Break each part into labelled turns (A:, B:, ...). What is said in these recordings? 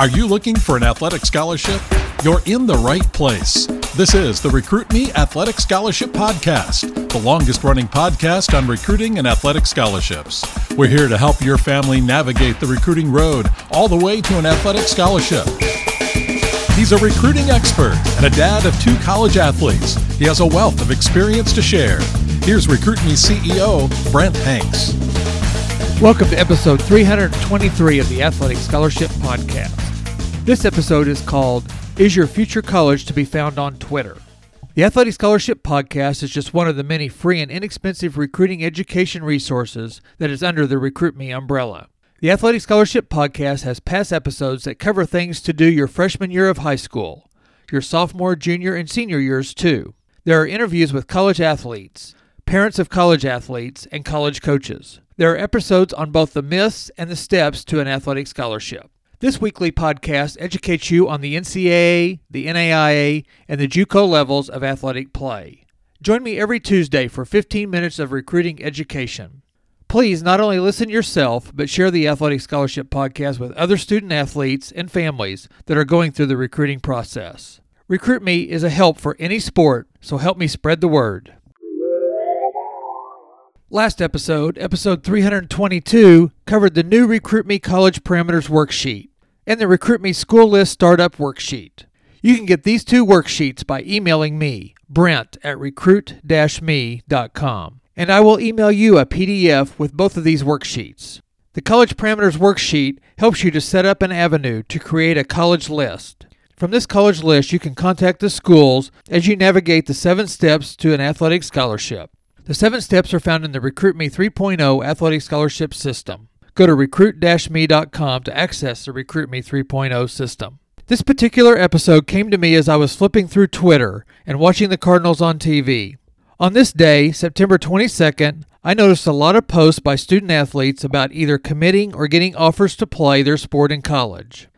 A: Are you looking for an athletic scholarship? You're in the right place. This is the Recruit Me Athletic Scholarship Podcast, the longest running podcast on recruiting and athletic scholarships. We're here to help your family navigate the recruiting road all the way to an athletic scholarship. He's a recruiting expert and a dad of two college athletes. He has a wealth of experience to share. Here's Recruit Me CEO, Brent Hanks.
B: Welcome to episode 323 of the Athletic Scholarship Podcast. This episode is called Is Your Future College to be Found on Twitter? The Athletic Scholarship Podcast is just one of the many free and inexpensive recruiting education resources that is under the Recruit Me umbrella. The Athletic Scholarship Podcast has past episodes that cover things to do your freshman year of high school, your sophomore, junior, and senior years too. There are interviews with college athletes, parents of college athletes, and college coaches. There are episodes on both the myths and the steps to an athletic scholarship. This weekly podcast educates you on the NCAA, the NAIA, and the JUCO levels of athletic play. Join me every Tuesday for 15 minutes of recruiting education. Please not only listen yourself, but share the Athletic Scholarship Podcast with other student athletes and families that are going through the recruiting process. Recruit Me is a help for any sport, so help me spread the word. Last episode, episode 322, covered the new Recruit Me College Parameters worksheet and the Recruit Me School List Startup Worksheet. You can get these two worksheets by emailing me, Brent at recruit me.com, and I will email you a PDF with both of these worksheets. The College Parameters Worksheet helps you to set up an avenue to create a college list. From this college list, you can contact the schools as you navigate the seven steps to an athletic scholarship. The seven steps are found in the Recruit Me 3.0 Athletic Scholarship System. Go to recruit-me.com to access the Recruit Me 3.0 system. This particular episode came to me as I was flipping through Twitter and watching the Cardinals on TV. On this day, September 22nd, I noticed a lot of posts by student athletes about either committing or getting offers to play their sport in college.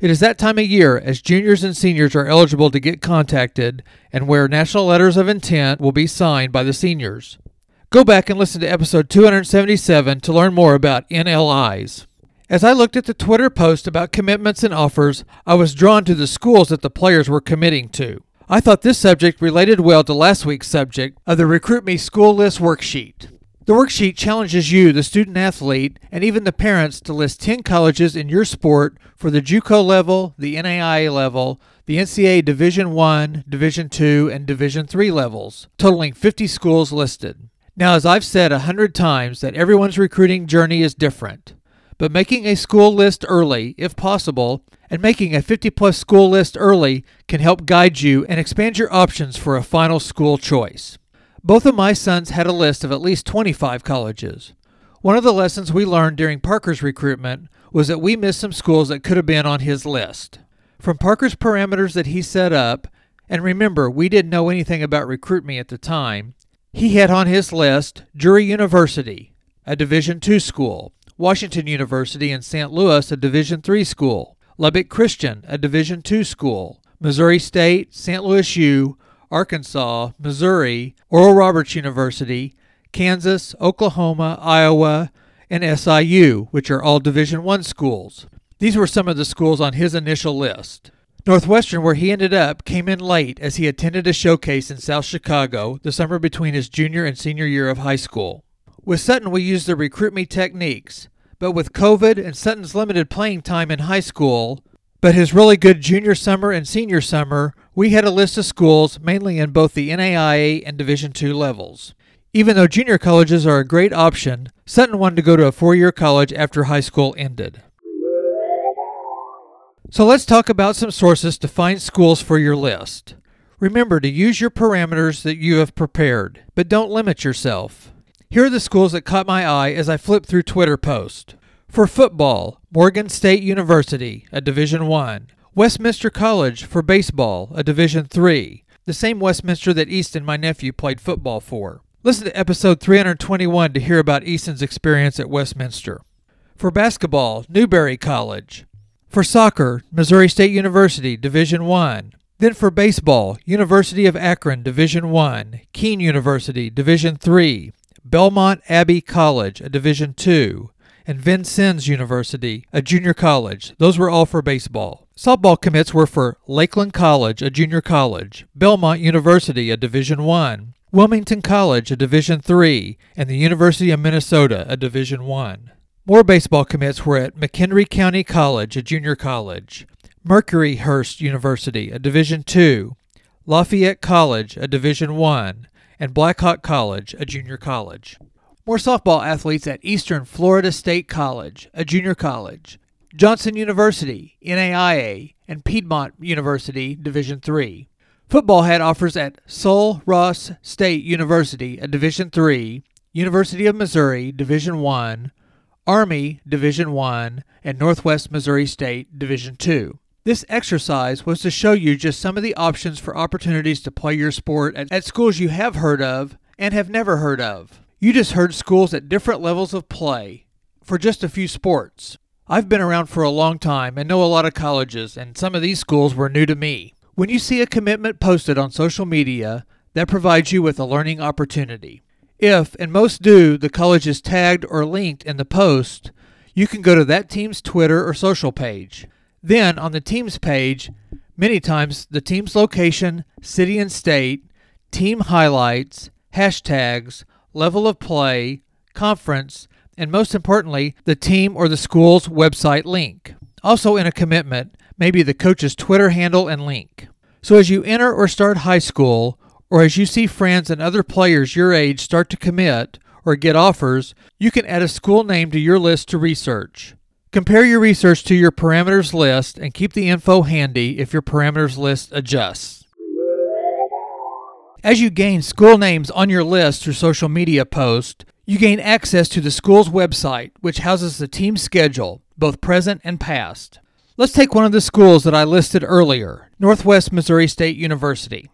B: It is that time of year as juniors and seniors are eligible to get contacted and where national letters of intent will be signed by the seniors. Go back and listen to episode 277 to learn more about NLIs. As I looked at the Twitter post about commitments and offers, I was drawn to the schools that the players were committing to. I thought this subject related well to last week's subject of the Recruit Me School List worksheet. The worksheet challenges you, the student athlete, and even the parents to list 10 colleges in your sport for the JUCO level, the NAIA level, the NCAA Division 1, Division 2, and Division 3 levels, totaling 50 schools listed. Now, as I've said a hundred times, that everyone's recruiting journey is different, but making a school list early, if possible, and making a 50 plus school list early can help guide you and expand your options for a final school choice. Both of my sons had a list of at least 25 colleges. One of the lessons we learned during Parker's recruitment was that we missed some schools that could have been on his list. From Parker's parameters that he set up, and remember, we didn't know anything about Recruit Me at the time, he had on his list Drury University, a Division II school, Washington University in St. Louis, a Division III school, Lubbock Christian, a Division II school, Missouri State, St. Louis U, Arkansas, Missouri, Oral Roberts University, Kansas, Oklahoma, Iowa, and SIU, which are all Division I schools. These were some of the schools on his initial list. Northwestern, where he ended up, came in late as he attended a showcase in South Chicago the summer between his junior and senior year of high school. With Sutton, we used the recruit me techniques, but with COVID and Sutton's limited playing time in high school, but his really good junior summer and senior summer, we had a list of schools mainly in both the NAIA and Division II levels. Even though junior colleges are a great option, Sutton wanted to go to a four year college after high school ended. So let's talk about some sources to find schools for your list. Remember to use your parameters that you have prepared, but don't limit yourself. Here are the schools that caught my eye as I flipped through Twitter posts. For football, Morgan State University, a Division 1. Westminster College for baseball, a Division 3. The same Westminster that Easton, my nephew, played football for. Listen to episode 321 to hear about Easton's experience at Westminster. For basketball, Newberry College. For soccer, Missouri State University, Division 1. Then for baseball, University of Akron, Division 1. Kean University, Division 3. Belmont Abbey College, a Division 2. and Vincennes University, a junior college. Those were all for baseball. Softball commits were for Lakeland College, a junior college, Belmont University, a Division 1, Wilmington College, a Division 3, and the University of Minnesota, a Division 1. More baseball commits were at McHenry County College, a junior college, Mercyhurst University, a Division II, Lafayette College, a Division I, and Blackhawk College, a junior college. More softball athletes at Eastern Florida State College, a junior college, Johnson University, NAIA, and Piedmont University, Division III. Football had offers at Sul Ross State University, a Division III, University of Missouri, Division I, Army, Division 1 and Northwest Missouri State, Division 2. This exercise was to show you just some of the options for opportunities to play your sport at, at schools you have heard of and have never heard of. You just heard schools at different levels of play for just a few sports. I've been around for a long time and know a lot of colleges, and some of these schools were new to me. When you see a commitment posted on social media, that provides you with a learning opportunity. If, and most do, the college is tagged or linked in the post, you can go to that team's Twitter or social page. Then, on the team's page, many times the team's location, city and state, team highlights, hashtags, level of play, conference, and most importantly, the team or the school's website link. Also, in a commitment, maybe the coach's Twitter handle and link. So, as you enter or start high school, or as you see friends and other players your age start to commit or get offers, you can add a school name to your list to research. Compare your research to your parameters list and keep the info handy if your parameters list adjusts. As you gain school names on your list through social media posts, you gain access to the school's website, which houses the team schedule, both present and past. Let's take one of the schools that I listed earlier Northwest Missouri State University.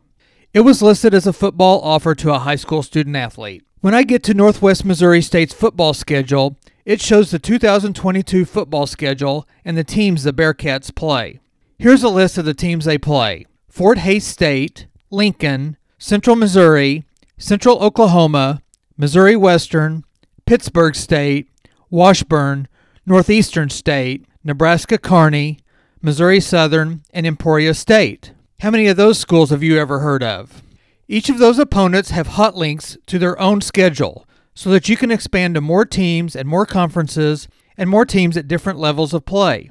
B: It was listed as a football offer to a high school student athlete. When I get to Northwest Missouri State's football schedule, it shows the 2022 football schedule and the teams the Bearcats play. Here's a list of the teams they play Fort Hays State, Lincoln, Central Missouri, Central Oklahoma, Missouri Western, Pittsburg State, Washburn, Northeastern State, Nebraska Kearney, Missouri Southern, and Emporia State. How many of those schools have you ever heard of? Each of those opponents have hot links to their own schedule so that you can expand to more teams and more conferences and more teams at different levels of play.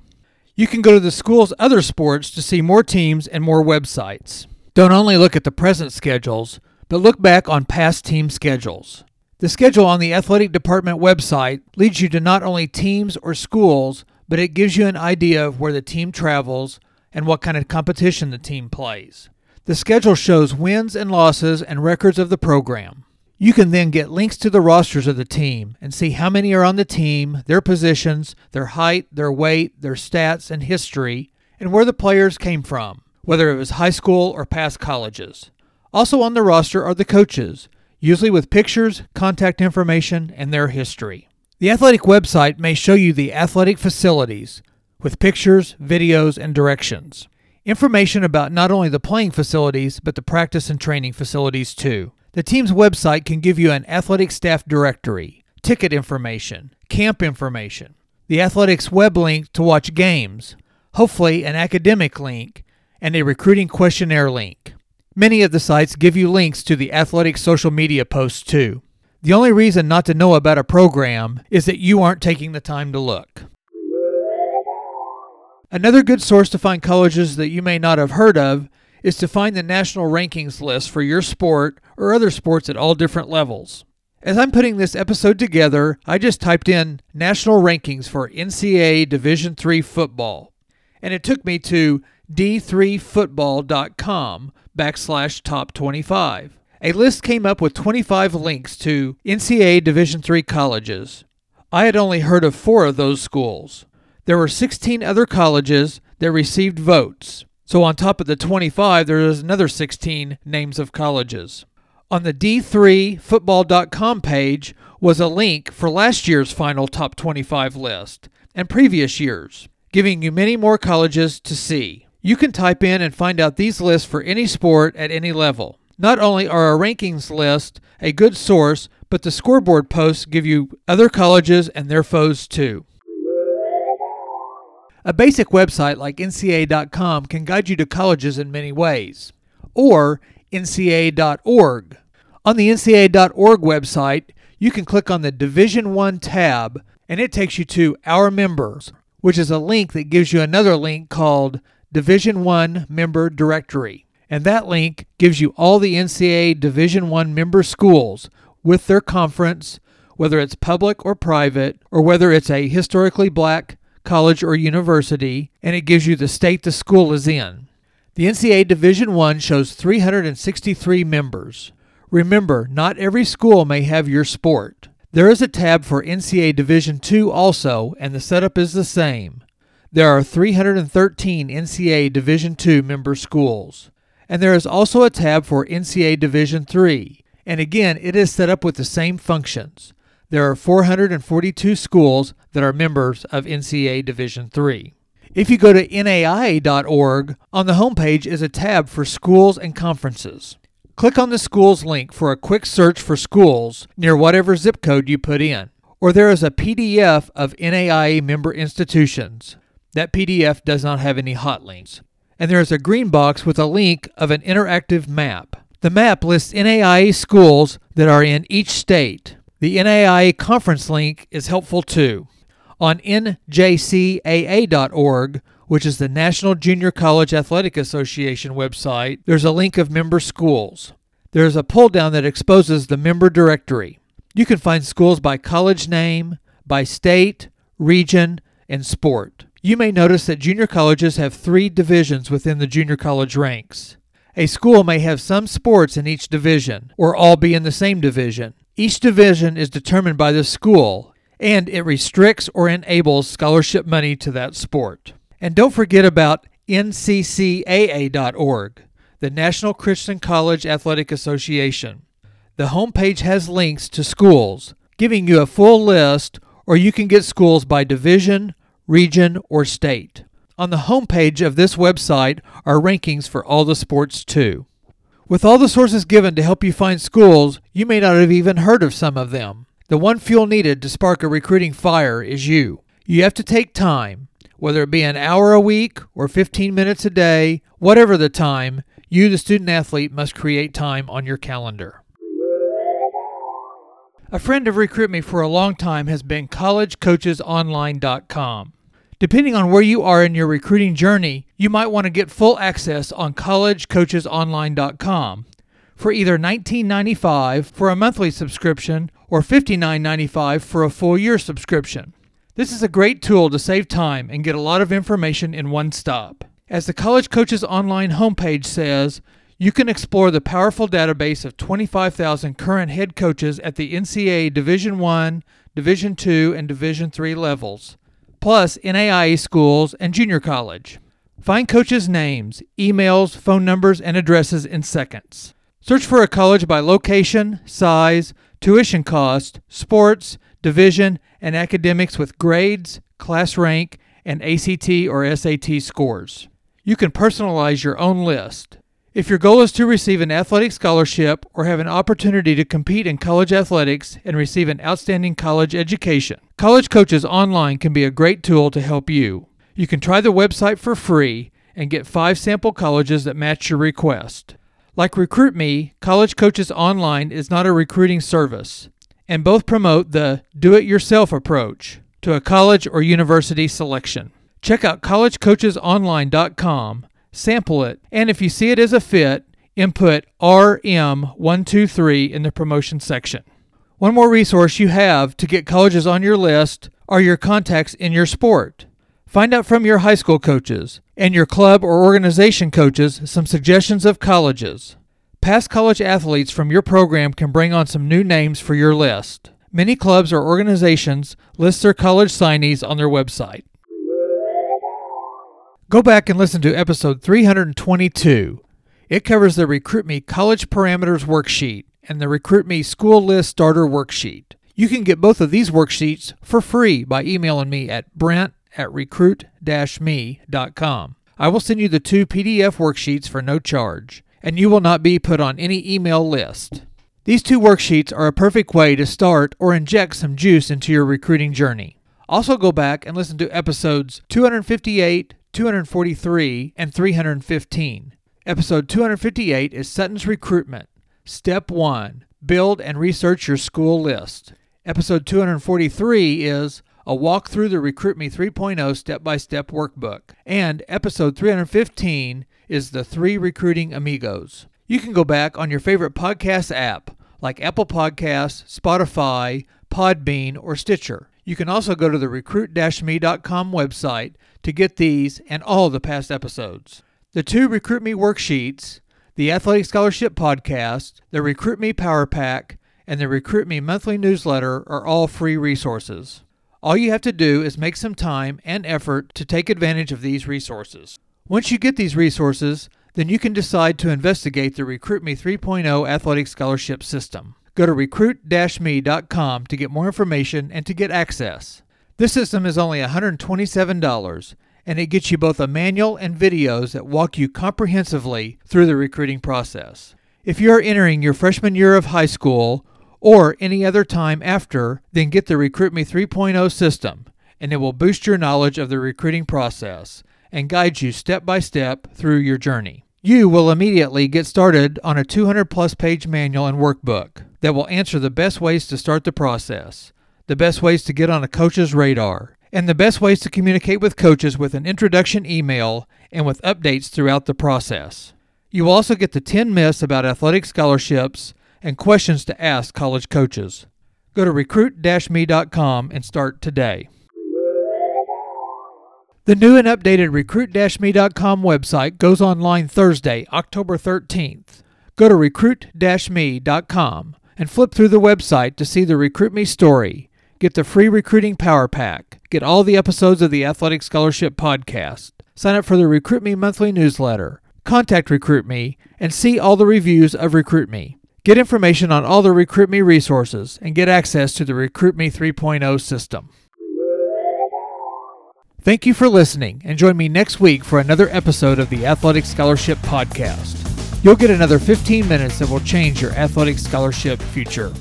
B: You can go to the school's other sports to see more teams and more websites. Don't only look at the present schedules, but look back on past team schedules. The schedule on the athletic department website leads you to not only teams or schools, but it gives you an idea of where the team travels and what kind of competition the team plays. The schedule shows wins and losses and records of the program. You can then get links to the rosters of the team and see how many are on the team, their positions, their height, their weight, their stats and history, and where the players came from whether it was high school or past colleges. Also on the roster are the coaches, usually with pictures, contact information, and their history. The athletic website may show you the athletic facilities with pictures, videos, and directions. Information about not only the playing facilities, but the practice and training facilities too. The team's website can give you an athletic staff directory, ticket information, camp information, the athletics web link to watch games, hopefully an academic link, and a recruiting questionnaire link. Many of the sites give you links to the athletic social media posts too. The only reason not to know about a program is that you aren't taking the time to look. Another good source to find colleges that you may not have heard of is to find the national rankings list for your sport or other sports at all different levels. As I'm putting this episode together, I just typed in national rankings for NCAA Division III football, and it took me to d3football.com backslash top 25. A list came up with 25 links to NCAA Division III colleges. I had only heard of four of those schools. There were 16 other colleges that received votes. So on top of the 25, there is another 16 names of colleges. On the d3football.com page was a link for last year's final top 25 list and previous years, giving you many more colleges to see. You can type in and find out these lists for any sport at any level. Not only are our rankings list a good source, but the scoreboard posts give you other colleges and their foes too. A basic website like NCAA.com can guide you to colleges in many ways, or NCAA.org. On the NCAA.org website, you can click on the Division 1 tab and it takes you to Our Members, which is a link that gives you another link called Division 1 Member Directory. And that link gives you all the NCAA Division 1 member schools with their conference, whether it's public or private, or whether it's a historically black college or university, and it gives you the state the school is in. The NCAA Division 1 shows 363 members. Remember, not every school may have your sport. There is a tab for NCAA Division II also, and the setup is the same. There are 313 NCAA Division II member schools. And there is also a tab for NCAA Division III, and again, it is set up with the same functions. There are 442 schools that are members of NCAA Division III. If you go to NAIA.org, on the homepage is a tab for schools and conferences. Click on the schools link for a quick search for schools near whatever zip code you put in. Or there is a PDF of NAIA member institutions. That PDF does not have any hot links. And there is a green box with a link of an interactive map. The map lists NAIA schools that are in each state. The NAIA conference link is helpful too. On njcaa.org, which is the National Junior College Athletic Association website, there's a link of member schools. There's a pull down that exposes the member directory. You can find schools by college name, by state, region, and sport. You may notice that junior colleges have three divisions within the junior college ranks. A school may have some sports in each division, or all be in the same division. Each division is determined by the school, and it restricts or enables scholarship money to that sport. And don't forget about nccaa.org, the National Christian College Athletic Association. The homepage has links to schools, giving you a full list, or you can get schools by division, region, or state. On the homepage of this website are rankings for all the sports too. With all the sources given to help you find schools, you may not have even heard of some of them. The one fuel needed to spark a recruiting fire is you. You have to take time, whether it be an hour a week or 15 minutes a day, whatever the time, you, the student athlete, must create time on your calendar. A friend of Recruit Me for a long time has been collegecoachesonline.com. Depending on where you are in your recruiting journey, you might want to get full access on collegecoachesonline.com for either $19.95 for a monthly subscription or $59.95 for a full year subscription. This is a great tool to save time and get a lot of information in one stop. As the College Coaches Online homepage says, you can explore the powerful database of 25,000 current head coaches at the NCAA Division 1, Division 2, and Division 3 levels, plus NAIA schools and junior college. Find coaches' names, emails, phone numbers, and addresses in seconds. Search for a college by location, size, tuition cost, sports, division, and academics with grades, class rank, and ACT or SAT scores. You can personalize your own list. If your goal is to receive an athletic scholarship or have an opportunity to compete in college athletics and receive an outstanding college education, College Coaches Online can be a great tool to help you. You can try the website for free and get five sample colleges that match your request. Like Recruit Me, College Coaches Online is not a recruiting service, and both promote the do it yourself approach to a college or university selection. Check out collegecoachesonline.com sample it, and if you see it as a fit, input RM123 in the promotion section. One more resource you have to get colleges on your list are your contacts in your sport. Find out from your high school coaches and your club or organization coaches some suggestions of colleges. Past college athletes from your program can bring on some new names for your list. Many clubs or organizations list their college signees on their website. Go back and listen to episode 322. It covers the Recruit Me College Parameters Worksheet and the Recruit Me School List Starter Worksheet. You can get both of these worksheets for free by emailing me at brent at recruit me.com. I will send you the two PDF worksheets for no charge. and you will not be put on any email list. These two worksheets are a perfect way to start or inject some juice into your recruiting journey. Also, go back and listen to episodes 258, 243, and 315. Episode 258 is Sutton's Recruitment. Step 1 Build and research your school list. Episode 243 is a walk through the Recruit Me 3.0 step by step workbook. And episode 315 is the three recruiting amigos. You can go back on your favorite podcast app like Apple Podcasts, Spotify, Podbean, or Stitcher. You can also go to the recruit-me.com website to get these and all the past episodes. The two Recruit Me worksheets, the Athletic Scholarship Podcast, the Recruit Me Power Pack, and the Recruit Me monthly newsletter are all free resources. All you have to do is make some time and effort to take advantage of these resources. Once you get these resources, then you can decide to investigate the Recruit Me 3.0 athletic scholarship system. Go to recruit-me.com to get more information and to get access. This system is only $127 and it gets you both a manual and videos that walk you comprehensively through the recruiting process. If you are entering your freshman year of high school or any other time after, then get the Recruit Me 3.0 system, and it will boost your knowledge of the recruiting process and guide you step by step through your journey. You will immediately get started on a 200 plus page manual and workbook that will answer the best ways to start the process, the best ways to get on a coach's radar, and the best ways to communicate with coaches with an introduction email and with updates throughout the process. You will also get the 10 myths about athletic scholarships and questions to ask college coaches. Go to recruit-me.com and start today. The new and updated recruit-me.com website goes online Thursday, October 13th. Go to recruit-me.com and flip through the website to see the Recruit Me story Get the free recruiting power pack. Get all the episodes of the Athletic Scholarship podcast. Sign up for the Recruit Me monthly newsletter. Contact Recruit Me and see all the reviews of Recruit Me. Get information on all the Recruit Me resources and get access to the Recruit Me 3.0 system. Thank you for listening and join me next week for another episode of the Athletic Scholarship Podcast. You'll get another 15 minutes that will change your athletic scholarship future.